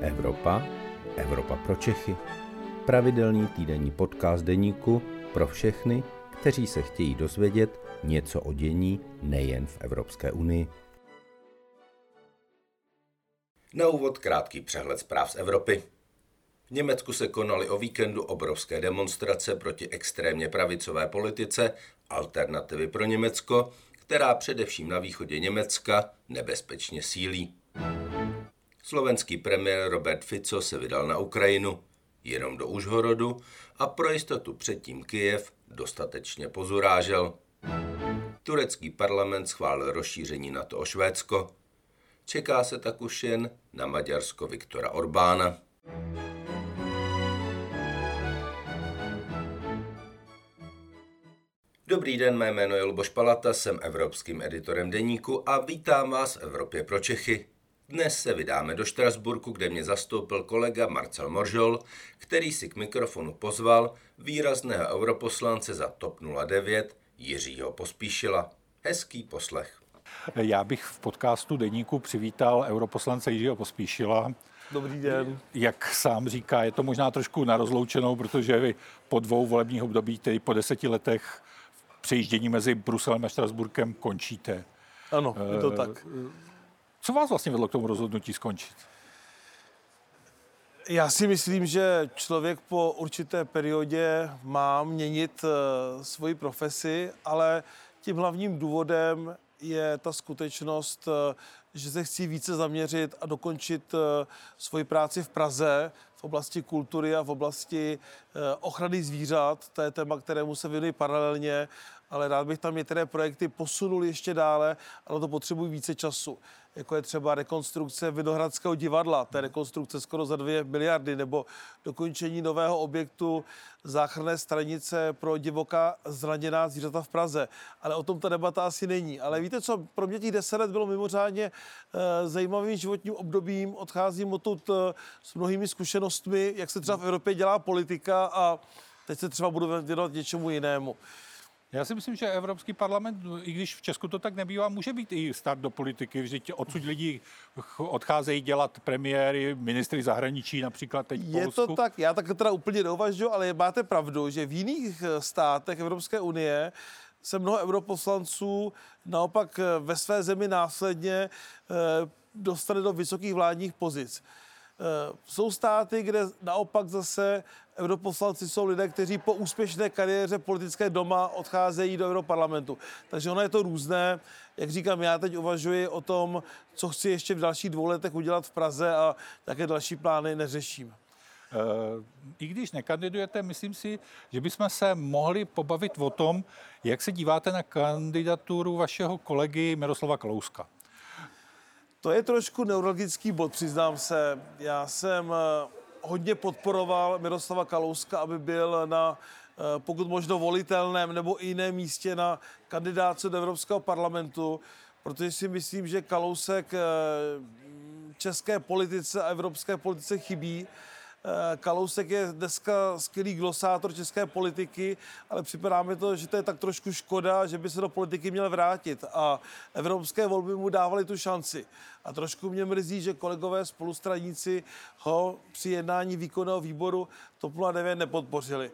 Evropa, Evropa pro Čechy. Pravidelný týdenní podcast deníku pro všechny, kteří se chtějí dozvědět něco o dění nejen v Evropské unii. Na úvod krátký přehled zpráv z Evropy. V Německu se konaly o víkendu obrovské demonstrace proti extrémně pravicové politice Alternativy pro Německo, která především na východě Německa nebezpečně sílí. Slovenský premiér Robert Fico se vydal na Ukrajinu, jenom do Užhorodu a pro jistotu předtím Kyjev dostatečně pozurážel. Turecký parlament schválil rozšíření NATO o Švédsko. Čeká se tak už jen na Maďarsko Viktora Orbána. Dobrý den, mé jméno je Luboš Palata, jsem evropským editorem deníku a vítám vás v Evropě pro Čechy. Dnes se vydáme do Štrasburku, kde mě zastoupil kolega Marcel Moržol, který si k mikrofonu pozval výrazného europoslance za TOP 09 Jiřího Pospíšila. Hezký poslech. Já bych v podcastu Deníku přivítal europoslance Jiřího Pospíšila. Dobrý den. Jak sám říká, je to možná trošku na rozloučenou, protože vy po dvou volebních období, tedy po deseti letech přejíždění mezi Bruselem a Štrasburkem končíte. Ano, je to tak. Co vás vlastně vedlo k tomu rozhodnutí skončit? Já si myslím, že člověk po určité periodě má měnit uh, svoji profesi, ale tím hlavním důvodem je ta skutečnost, uh, že se chci více zaměřit a dokončit uh, svoji práci v Praze v oblasti kultury a v oblasti ochrany zvířat. To je téma, kterému se věnuji paralelně ale rád bych tam některé projekty posunul ještě dále, ale to potřebují více času. Jako je třeba rekonstrukce Vinohradského divadla, je rekonstrukce skoro za 2 miliardy, nebo dokončení nového objektu záchranné stanice pro divoká zraněná zvířata v Praze. Ale o tom ta debata asi není. Ale víte co, pro mě těch deset let bylo mimořádně zajímavým životním obdobím. Odcházím odtud e, s mnohými zkušenostmi, jak se třeba v Evropě dělá politika a teď se třeba budu věnovat něčemu jinému. Já si myslím, že Evropský parlament, i když v Česku to tak nebývá, může být i start do politiky. Vždyť odsud lidi odcházejí dělat premiéry, ministry zahraničí například teď Je Polsku. to tak, já tak teda úplně neuvažuji, ale máte pravdu, že v jiných eh, státech Evropské unie se mnoho europoslanců naopak eh, ve své zemi následně eh, dostane do vysokých vládních pozic. Jsou státy, kde naopak zase europoslanci jsou lidé, kteří po úspěšné kariéře politické doma odcházejí do Europarlamentu. Takže ono je to různé. Jak říkám, já teď uvažuji o tom, co chci ještě v dalších dvou letech udělat v Praze a jaké další plány neřeším. I když nekandidujete, myslím si, že bychom se mohli pobavit o tom, jak se díváte na kandidaturu vašeho kolegy Miroslava Kalouska. To je trošku neurologický bod, přiznám se. Já jsem hodně podporoval Miroslava Kalouska, aby byl na eh, pokud možno volitelném nebo jiném místě na kandidáce do Evropského parlamentu, protože si myslím, že Kalousek eh, české politice a evropské politice chybí. Eh, Kalousek je dneska skvělý glosátor české politiky, ale připadá mi to, že to je tak trošku škoda, že by se do politiky měl vrátit. A evropské volby mu dávali tu šanci. A trošku mě mrzí, že kolegové spolustraníci ho při jednání výkonného výboru TOP 09 nepodpořili.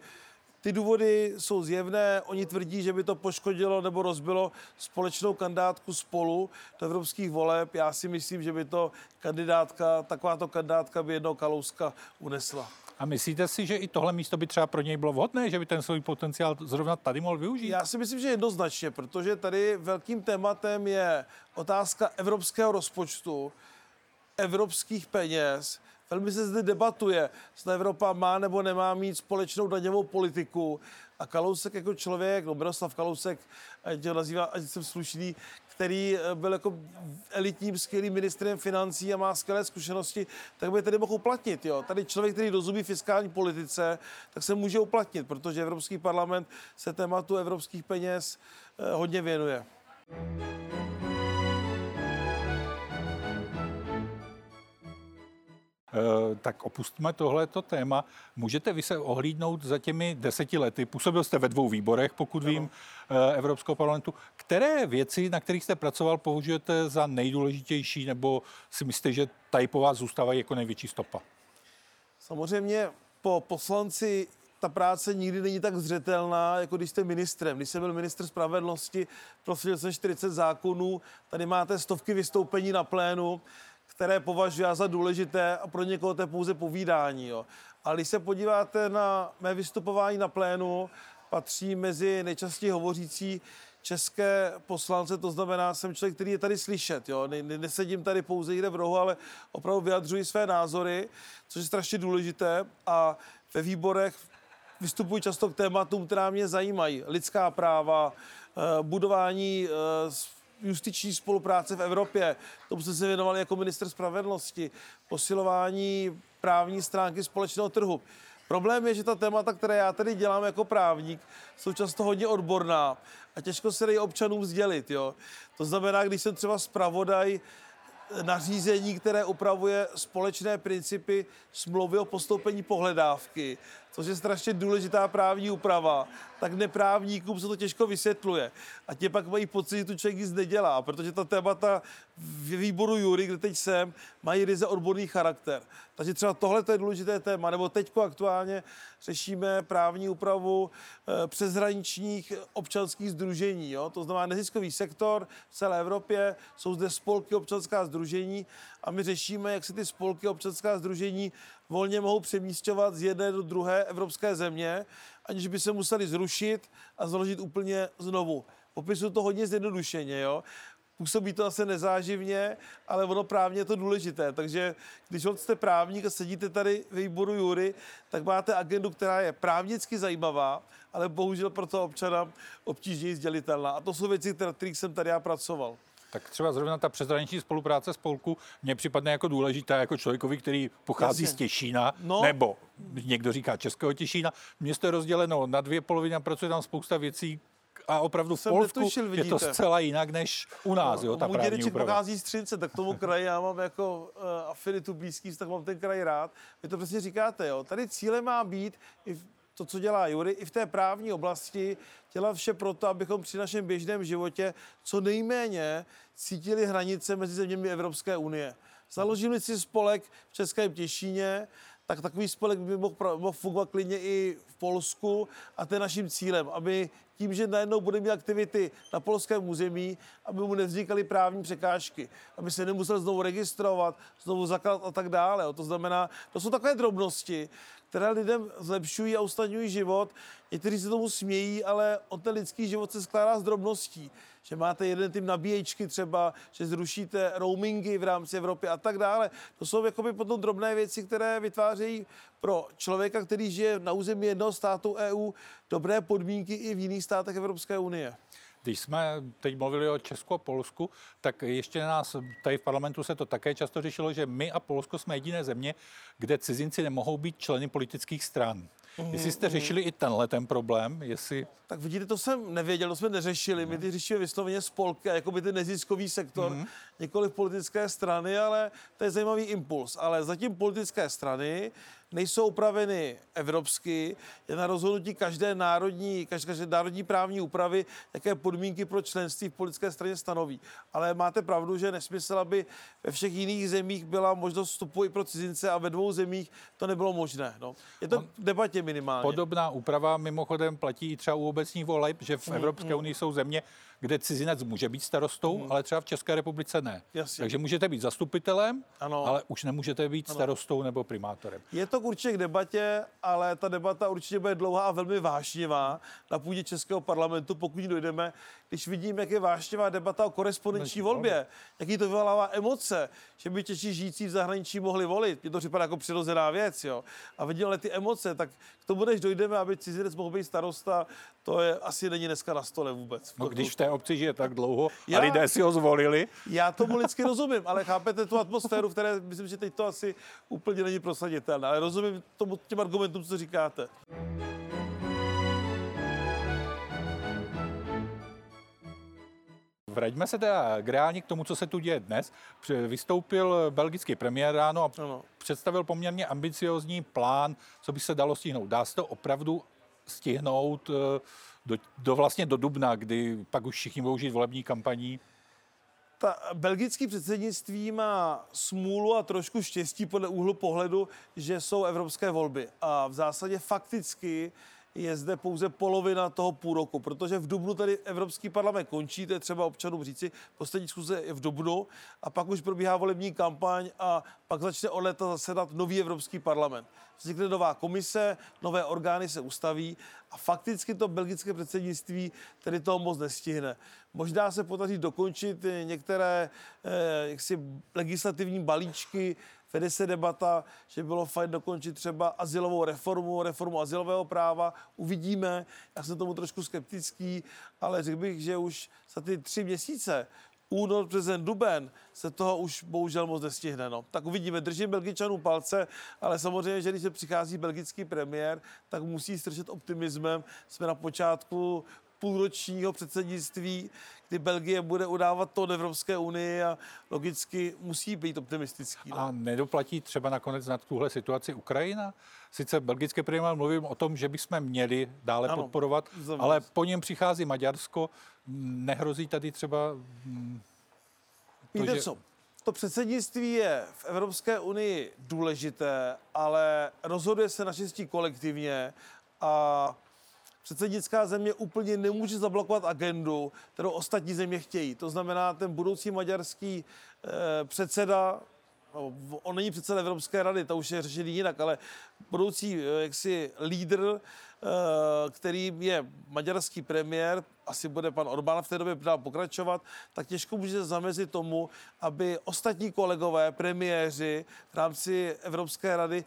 Ty důvody jsou zjevné. Oni tvrdí, že by to poškodilo nebo rozbilo společnou kandidátku spolu do evropských voleb. Já si myslím, že by to kandidátka, takováto kandidátka by jednoho Kalouska unesla. A myslíte si, že i tohle místo by třeba pro něj bylo vhodné, že by ten svůj potenciál zrovna tady mohl využít? Já si myslím, že jednoznačně, protože tady velkým tématem je otázka evropského rozpočtu, evropských peněz, Velmi se zde debatuje, zda Evropa má nebo nemá mít společnou daňovou politiku. A Kalousek jako člověk, no Miroslav Kalousek, ať nazývá, ať jsem slušný, který eh, byl jako elitním, skvělým ministrem financí a má skvělé zkušenosti, tak by tedy mohl uplatnit. Jo. Tady člověk, který rozumí fiskální politice, tak se může uplatnit, protože Evropský parlament se tématu evropských peněz eh, hodně věnuje. Tak opustíme tohleto téma. Můžete vy se ohlídnout za těmi deseti lety, působil jste ve dvou výborech, pokud ano. vím, Evropského parlamentu. Které věci, na kterých jste pracoval, považujete za nejdůležitější, nebo si myslíte, že tady po vás zůstávají jako největší stopa? Samozřejmě po poslanci ta práce nikdy není tak zřetelná, jako když jste ministrem. Když jsem byl ministr spravedlnosti, prosil jsem 40 zákonů, tady máte stovky vystoupení na plénu, které považuji za důležité a pro někoho to je pouze povídání. Jo. Ale když se podíváte na mé vystupování na plénu, patří mezi nejčastěji hovořící české poslance, to znamená, jsem člověk, který je tady slyšet, jo? Ne, nesedím tady pouze někde v rohu, ale opravdu vyjadřuji své názory, což je strašně důležité a ve výborech vystupuji často k tématům, která mě zajímají. Lidská práva, eh, budování eh, justiční spolupráce v Evropě, tomu jsme se věnovali jako minister spravedlnosti, posilování právní stránky společného trhu. Problém je, že ta témata, které já tady dělám jako právník, jsou často hodně odborná a těžko se dají občanům sdělit. Jo. To znamená, když jsem třeba zpravodaj nařízení, které upravuje společné principy smlouvy o postoupení pohledávky, což je strašně důležitá právní úprava, tak neprávníkům se to těžko vysvětluje. A tě pak mají pocit, že tu člověk nic nedělá, protože ta témata v výboru Jury, kde teď jsem, mají ryze odborný charakter. Takže třeba tohle je důležité téma, nebo teďko aktuálně řešíme právní úpravu e, přeshraničních občanských združení. Jo? To znamená neziskový sektor v celé Evropě, jsou zde spolky občanská združení a my řešíme, jak se ty spolky občanská združení volně mohou přemístěvat z jedné do druhé evropské země, aniž by se museli zrušit a založit úplně znovu. Popisuju to hodně zjednodušeně, jo. Působí to asi nezáživně, ale ono právně je to důležité. Takže když jste právník a sedíte tady ve výboru Jury, tak máte agendu, která je právnicky zajímavá, ale bohužel pro toho občana obtížněji sdělitelná. A to jsou věci, které, kterých jsem tady já pracoval. Tak třeba zrovna ta přeshraniční spolupráce spolku mně připadne jako důležitá jako člověkovi, který pochází Jasně. z Těšína, no. nebo někdo říká Českého Těšína. Město je rozděleno na dvě poloviny a pracuje tam spousta věcí, a opravdu v Polsku netušil, je to zcela jinak než u nás, no, jo, ta Můj dědeček pochází z Třince, tak tomu kraji já mám jako uh, afinitu blízký, tak mám ten kraj rád. Vy to přesně říkáte, jo. Tady cíle má být i to, co dělá Jury, i v té právní oblasti dělat vše proto, abychom při našem běžném životě co nejméně cítili hranice mezi zeměmi Evropské unie. Založili si spolek v Českém Těšíně, tak takový spolek by mohl, mohl fungovat klidně i v Polsku a to je naším cílem, aby tím, že najednou bude mít aktivity na polském území, aby mu nevznikaly právní překážky, aby se nemusel znovu registrovat, znovu zakládat a tak dále. To znamená, to jsou takové drobnosti, které lidem zlepšují a usnadňují život. Někteří se tomu smějí, ale on ten lidský život se skládá z drobností. Že máte jeden typ nabíječky třeba, že zrušíte roamingy v rámci Evropy a tak dále. To jsou jakoby potom drobné věci, které vytvářejí pro člověka, který žije na území jednoho státu EU, dobré podmínky i v jiných státech Evropské unie. Když jsme teď mluvili o Česku a Polsku, tak ještě nás tady v parlamentu se to také často řešilo, že my a Polsko jsme jediné země, kde cizinci nemohou být členy politických stran. Mm, jestli jste řešili i tenhle ten problém, jestli... Tak vidíte, to jsem nevěděl, to jsme neřešili. Mm. My ty řešíme vysloveně spolky, jako by ten neziskový sektor, mm. nikoli politické strany, ale to je zajímavý impuls. Ale zatím politické strany nejsou upraveny evropsky, je na rozhodnutí každé národní, každé národní právní úpravy, jaké podmínky pro členství v politické straně stanoví. Ale máte pravdu, že nesmysl, aby ve všech jiných zemích byla možnost vstupu i pro cizince a ve dvou zemích to nebylo možné. No. Je to v debatě minimálně. Podobná úprava mimochodem platí i třeba u obecních voleb, že v mm, Evropské mm. unii jsou země, kde cizinec může být starostou, hmm. ale třeba v České republice ne. Jasně. Takže můžete být zastupitelem, ano. ale už nemůžete být ano. starostou nebo primátorem. Je to určitě k debatě, ale ta debata určitě bude dlouhá a velmi vášnivá na půdě Českého parlamentu, pokud dojdeme, když vidím, jak je vášnivá debata o korespondenční volbě, jaký to vyvolává emoce, že by Češi žijící v zahraničí mohli volit. Mně to připadá jako přirozená věc, jo. A vidím ale ty emoce, tak k tomu, než dojdeme, aby cizinec mohl být starosta, to je asi není dneska na stole vůbec. No, když v té obci žije tak dlouho já, a lidé si ho zvolili. Já tomu lidsky rozumím, ale chápete tu atmosféru, v které myslím, že teď to asi úplně není prosaditelné. Ale rozumím tomu těm argumentům, co říkáte. vraťme se teda reálně k tomu, co se tu děje dnes. Vystoupil belgický premiér ráno a ano. představil poměrně ambiciozní plán, co by se dalo stihnout. Dá se to opravdu stihnout eh, do, do vlastně do dubna, kdy pak už všichni budou žít volební kampaní? Ta belgické předsednictví má smůlu a trošku štěstí podle úhlu pohledu, že jsou evropské volby. A v zásadě fakticky je zde pouze polovina toho půl roku, protože v Dubnu tady Evropský parlament končí, to je třeba občanům říci, poslední schůze je v Dubnu a pak už probíhá volební kampaň a pak začne od léta zasedat nový Evropský parlament. Vznikne nová komise, nové orgány se ustaví a fakticky to belgické předsednictví tedy toho moc nestihne. Možná se podaří dokončit některé eh, jaksi legislativní balíčky, Vede se debata, že bylo fajn dokončit třeba asilovou reformu, reformu asilového práva. Uvidíme, já jsem tomu trošku skeptický, ale řekl bych, že už za ty tři měsíce únor, březen, duben se toho už bohužel moc nestihne. No. Tak uvidíme, držím Belgičanům palce, ale samozřejmě, že když se přichází belgický premiér, tak musí strčet optimismem. Jsme na počátku půlročního předsednictví, kdy Belgie bude udávat to Evropské unii a logicky musí být optimistický. No. A nedoplatí třeba nakonec na tuhle situaci Ukrajina? Sice belgické premiér mluvím o tom, že bychom měli dále ano, podporovat, ale po něm přichází Maďarsko. Nehrozí tady třeba... Mm, to, Víte že... co? To předsednictví je v Evropské unii důležité, ale rozhoduje se naštěstí kolektivně a předsednická země úplně nemůže zablokovat agendu, kterou ostatní země chtějí. To znamená, ten budoucí maďarský eh, předseda, on není předseda Evropské rady, to už je řešený jinak, ale budoucí eh, jaksi lídr, eh, který je maďarský premiér, asi bude pan Orbán v té době dál pokračovat, tak těžko může zamezit tomu, aby ostatní kolegové, premiéři v rámci Evropské rady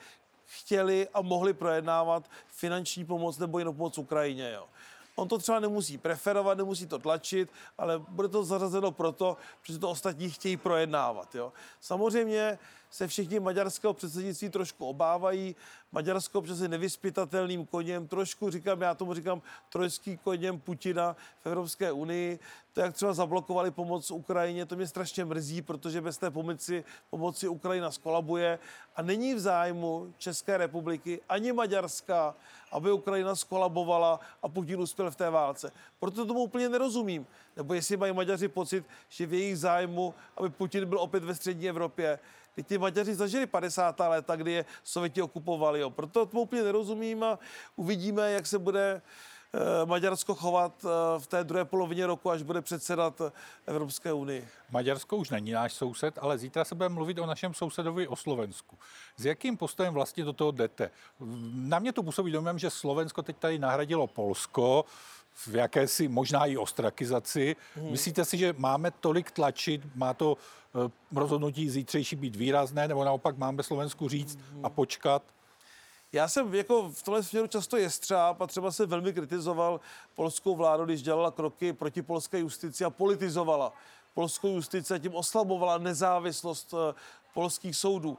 chtěli a mohli projednávat finanční pomoc nebo jinou pomoc Ukrajině. Jo. On to třeba nemusí preferovat, nemusí to tlačit, ale bude to zařazeno proto, protože to ostatní chtějí projednávat. Jo. Samozřejmě se všichni maďarského předsednictví trošku obávají. Maďarsko přes nevyspytatelným koněm, trošku říkám, já tomu říkám trojský koněm Putina v Evropské unii. To, jak třeba zablokovali pomoc Ukrajině, to mě strašně mrzí, protože bez té pomoci, pomoci Ukrajina skolabuje a není v zájmu České republiky ani Maďarska, aby Ukrajina skolabovala a Putin uspěl v té válce. Proto tomu úplně nerozumím. Nebo jestli mají Maďaři pocit, že v jejich zájmu, aby Putin byl opět ve střední Evropě, Teď ty Maďaři zažili 50. léta, kdy je Sověti okupovali. Jo. Proto tomu úplně nerozumím a uvidíme, jak se bude eh, Maďarsko chovat eh, v té druhé polovině roku, až bude předsedat Evropské unii. Maďarsko už není náš soused, ale zítra se bude mluvit o našem sousedovi o Slovensku. S jakým postojem vlastně do toho jdete? Na mě to působí domem, že Slovensko teď tady nahradilo Polsko v jakési možná i ostrakizaci. Hmm. Myslíte si, že máme tolik tlačit, má to uh, rozhodnutí zítřejší být výrazné, nebo naopak máme Slovensku říct hmm. a počkat? Já jsem jako v tomhle směru často jestřáb a třeba se velmi kritizoval polskou vládu, když dělala kroky proti polské justici a politizovala polskou justici a tím oslabovala nezávislost uh, polských soudů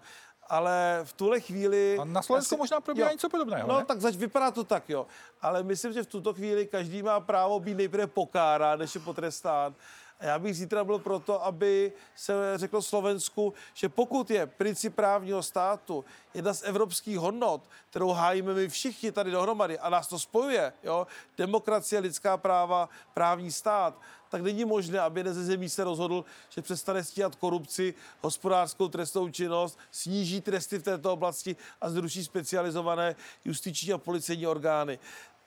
ale v tuhle chvíli... A na Slovensku asi, možná probíhá něco podobného, No, ne? tak zač vypadá to tak, jo. Ale myslím, že v tuto chvíli každý má právo být nejprve pokárán, než je potrestán. A já bych zítra byl proto, aby se řeklo Slovensku, že pokud je princip právního státu jedna z evropských hodnot, kterou hájíme my všichni tady dohromady a nás to spojuje, jo, demokracie, lidská práva, právní stát, tak není možné, aby jeden ze zemí se rozhodl, že přestane stíhat korupci, hospodářskou trestnou činnost, sníží tresty v této oblasti a zruší specializované justiční a policejní orgány.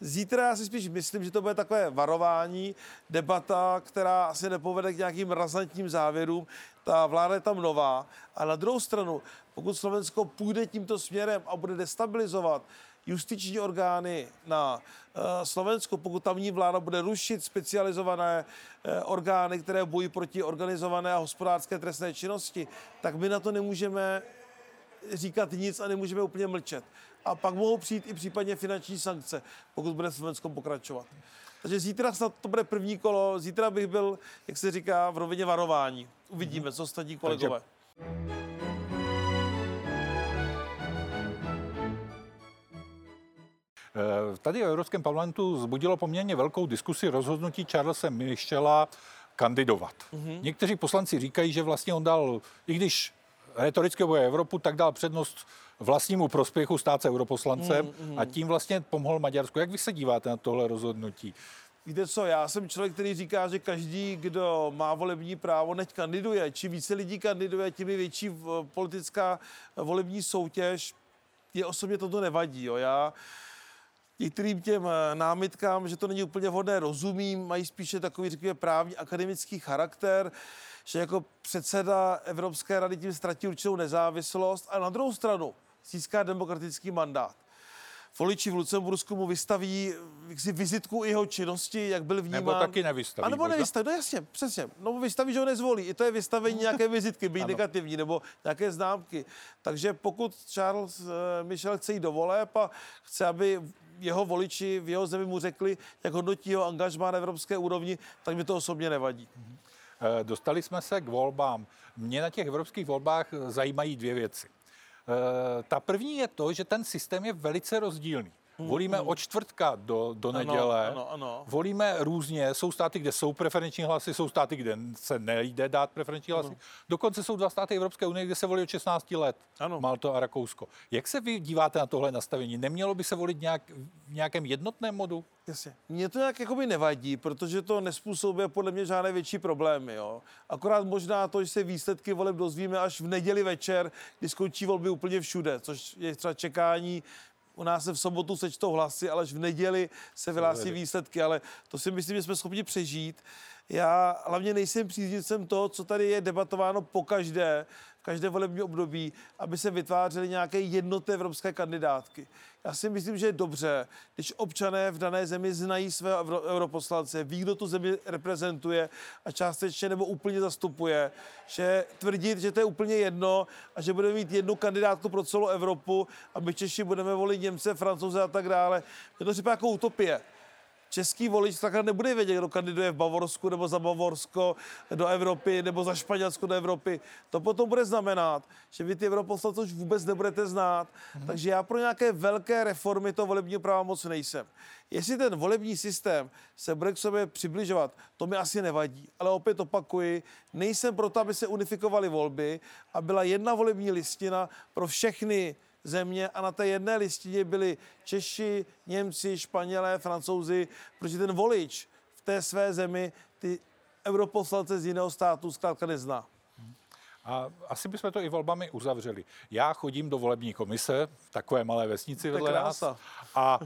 Zítra já si spíš myslím, že to bude takové varování, debata, která asi nepovede k nějakým razantním závěrům. Ta vláda je tam nová. A na druhou stranu, pokud Slovensko půjde tímto směrem a bude destabilizovat justiční orgány na uh, Slovensku, pokud tamní vláda bude rušit specializované uh, orgány, které bojí proti organizované a hospodářské trestné činnosti, tak my na to nemůžeme říkat nic a nemůžeme úplně mlčet. A pak mohou přijít i případně finanční sankce, pokud bude Slovensko pokračovat. Takže zítra snad to bude první kolo, zítra bych byl, jak se říká, v rovině varování. Uvidíme, co ostatní kolegové. Takže... Eh, tady v Evropském parlamentu zbudilo poměrně velkou diskusi rozhodnutí Charlesa Michela kandidovat. Mm-hmm. Někteří poslanci říkají, že vlastně on dal, i když retoricky boje Evropu, tak dal přednost vlastnímu prospěchu stát se europoslancem mm, mm. a tím vlastně pomohl Maďarsku. Jak vy se díváte na tohle rozhodnutí? Víte co, já jsem člověk, který říká, že každý, kdo má volební právo, neď kandiduje. Čím více lidí kandiduje, tím je větší politická volební soutěž. Je osobně toto nevadí. Jo. Já některým těm eh, námitkám, že to není úplně vhodné, rozumím, mají spíše takový, řekněme, právní akademický charakter, že jako předseda Evropské rady tím ztratí určitou nezávislost a na druhou stranu získá demokratický mandát voliči v Lucembursku mu vystaví si vizitku jeho činnosti, jak byl vnímán. Nebo taky nevystaví. A nebo nevystaví, no jasně, přesně. No vystaví, že ho nezvolí. I to je vystavení nějaké vizitky, být negativní, nebo nějaké známky. Takže pokud Charles uh, Michel chce jít do voleb a chce, aby jeho voliči v jeho zemi mu řekli, jak hodnotí jeho angažmá na evropské úrovni, tak mi to osobně nevadí. Eh, dostali jsme se k volbám. Mě na těch evropských volbách zajímají dvě věci. Eh, ta první je to, že ten systém je velice rozdílný. Volíme od čtvrtka do, do neděle. Ano, ano, ano. Volíme různě. Jsou státy, kde jsou preferenční hlasy, jsou státy, kde se nejde dát preferenční hlasy. Ano. Dokonce jsou dva státy Evropské unie, kde se volí od 16 let. Ano. Malto a Rakousko. Jak se vy díváte na tohle nastavení? Nemělo by se volit nějak, v nějakém jednotném modu? Jasně. Mně to nějak jakoby nevadí, protože to nespůsobuje podle mě žádné větší problémy. Jo. Akorát možná to, že se výsledky voleb dozvíme až v neděli večer, kdy skončí volby úplně všude, což je třeba čekání u nás se v sobotu sečtou hlasy, ale až v neděli se vyhlásí výsledky, ale to si myslím, že jsme schopni přežít. Já hlavně nejsem příznivcem toho, co tady je debatováno po každé, každé volební období, aby se vytvářely nějaké jednotné evropské kandidátky. Já si myslím, že je dobře, když občané v dané zemi znají své europoslance, ví, kdo tu zemi reprezentuje a částečně nebo úplně zastupuje, že tvrdit, že to je úplně jedno a že budeme mít jednu kandidátku pro celou Evropu a my Češi budeme volit Němce, Francouze a tak dále, je to třeba jako utopie český volič takhle nebude vědět, kdo kandiduje v Bavorsku nebo za Bavorsko do Evropy nebo za Španělsko do Evropy. To potom bude znamenat, že vy ty europoslanci už vůbec nebudete znát. Mm-hmm. Takže já pro nějaké velké reformy to volebního práva moc nejsem. Jestli ten volební systém se bude k sobě přibližovat, to mi asi nevadí. Ale opět opakuji, nejsem proto, aby se unifikovaly volby a byla jedna volební listina pro všechny země a na té jedné listině byli Češi, Němci, Španělé, Francouzi, protože ten volič v té své zemi ty europoslance z jiného státu zkrátka nezná. A asi bychom to i volbami uzavřeli. Já chodím do volební komise v takové malé vesnici vedle nás a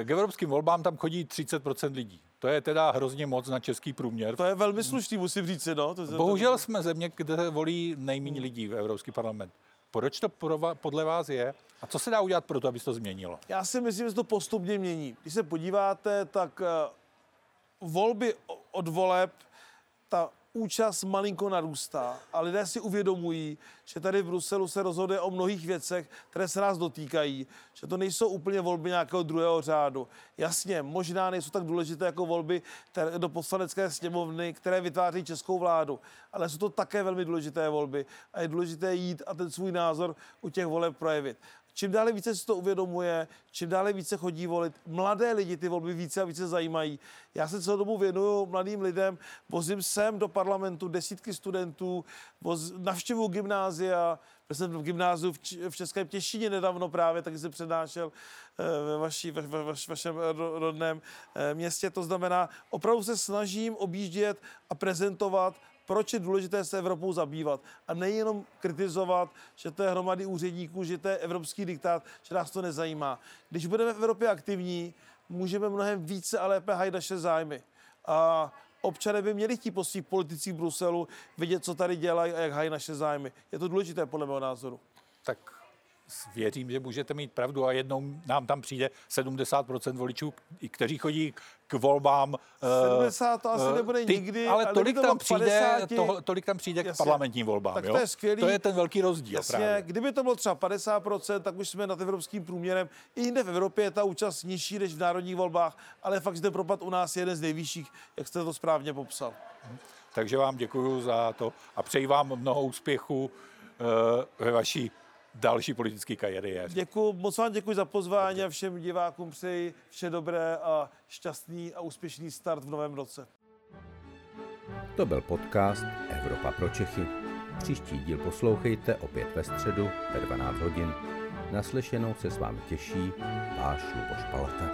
e, k evropským volbám tam chodí 30% lidí. To je teda hrozně moc na český průměr. To je velmi slušný, musím říct. No. To Bohužel jsme země, kde volí nejméně lidí v Evropský parlament. Proč to podle vás je? A co se dá udělat pro to, aby se to změnilo? Já si myslím, že se to postupně mění. Když se podíváte, tak eh, volby od voleb, ta účast malinko narůstá a lidé si uvědomují, že tady v Bruselu se rozhoduje o mnohých věcech, které se nás dotýkají, že to nejsou úplně volby nějakého druhého řádu. Jasně, možná nejsou tak důležité jako volby do poslanecké sněmovny, které vytváří českou vládu, ale jsou to také velmi důležité volby a je důležité jít a ten svůj názor u těch voleb projevit. Čím dále více si to uvědomuje, čím dále více chodí volit, mladé lidi ty volby více a více zajímají. Já se celou dobu věnuju mladým lidem, vozím sem do parlamentu desítky studentů, navštěvuju gymnázia, byl jsem v gymnáziu v, Českém Těšině nedávno právě, taky jsem přednášel eh, ve, vaší, ve, ve vaš, vašem rodném eh, městě. To znamená, opravdu se snažím objíždět a prezentovat proč je důležité se Evropou zabývat a nejenom kritizovat, že to je hromady úředníků, že to je evropský diktát, že nás to nezajímá. Když budeme v Evropě aktivní, můžeme mnohem více a lépe hajit naše zájmy. A občané by měli chtít po svých politicích v Bruselu vidět, co tady dělají a jak hají naše zájmy. Je to důležité podle mého názoru. Tak věřím, že můžete mít pravdu a jednou nám tam přijde 70% voličů, kteří chodí k volbám. 70 to asi uh, nebude ty, nikdy. Ale tolik tam, přijde, 50... to, tolik tam přijde Jasně. k parlamentním volbám. Tak jo? to je skvělý. To je ten velký rozdíl. Jasně, právě. kdyby to bylo třeba 50%, tak už jsme nad evropským průměrem. I jinde v Evropě je ta účast nižší než v národních volbách, ale fakt, ten propad u nás je jeden z nejvyšších, jak jste to správně popsal. Takže vám děkuji za to a přeji vám mnoho úspěchu uh, ve vaší další politické kariéře. Děkuji, moc vám děkuji za pozvání a všem divákům přeji vše dobré a šťastný a úspěšný start v novém roce. To byl podcast Evropa pro Čechy. Příští díl poslouchejte opět ve středu ve 12 hodin. Naslyšenou se s vámi těší váš Luboš Palata.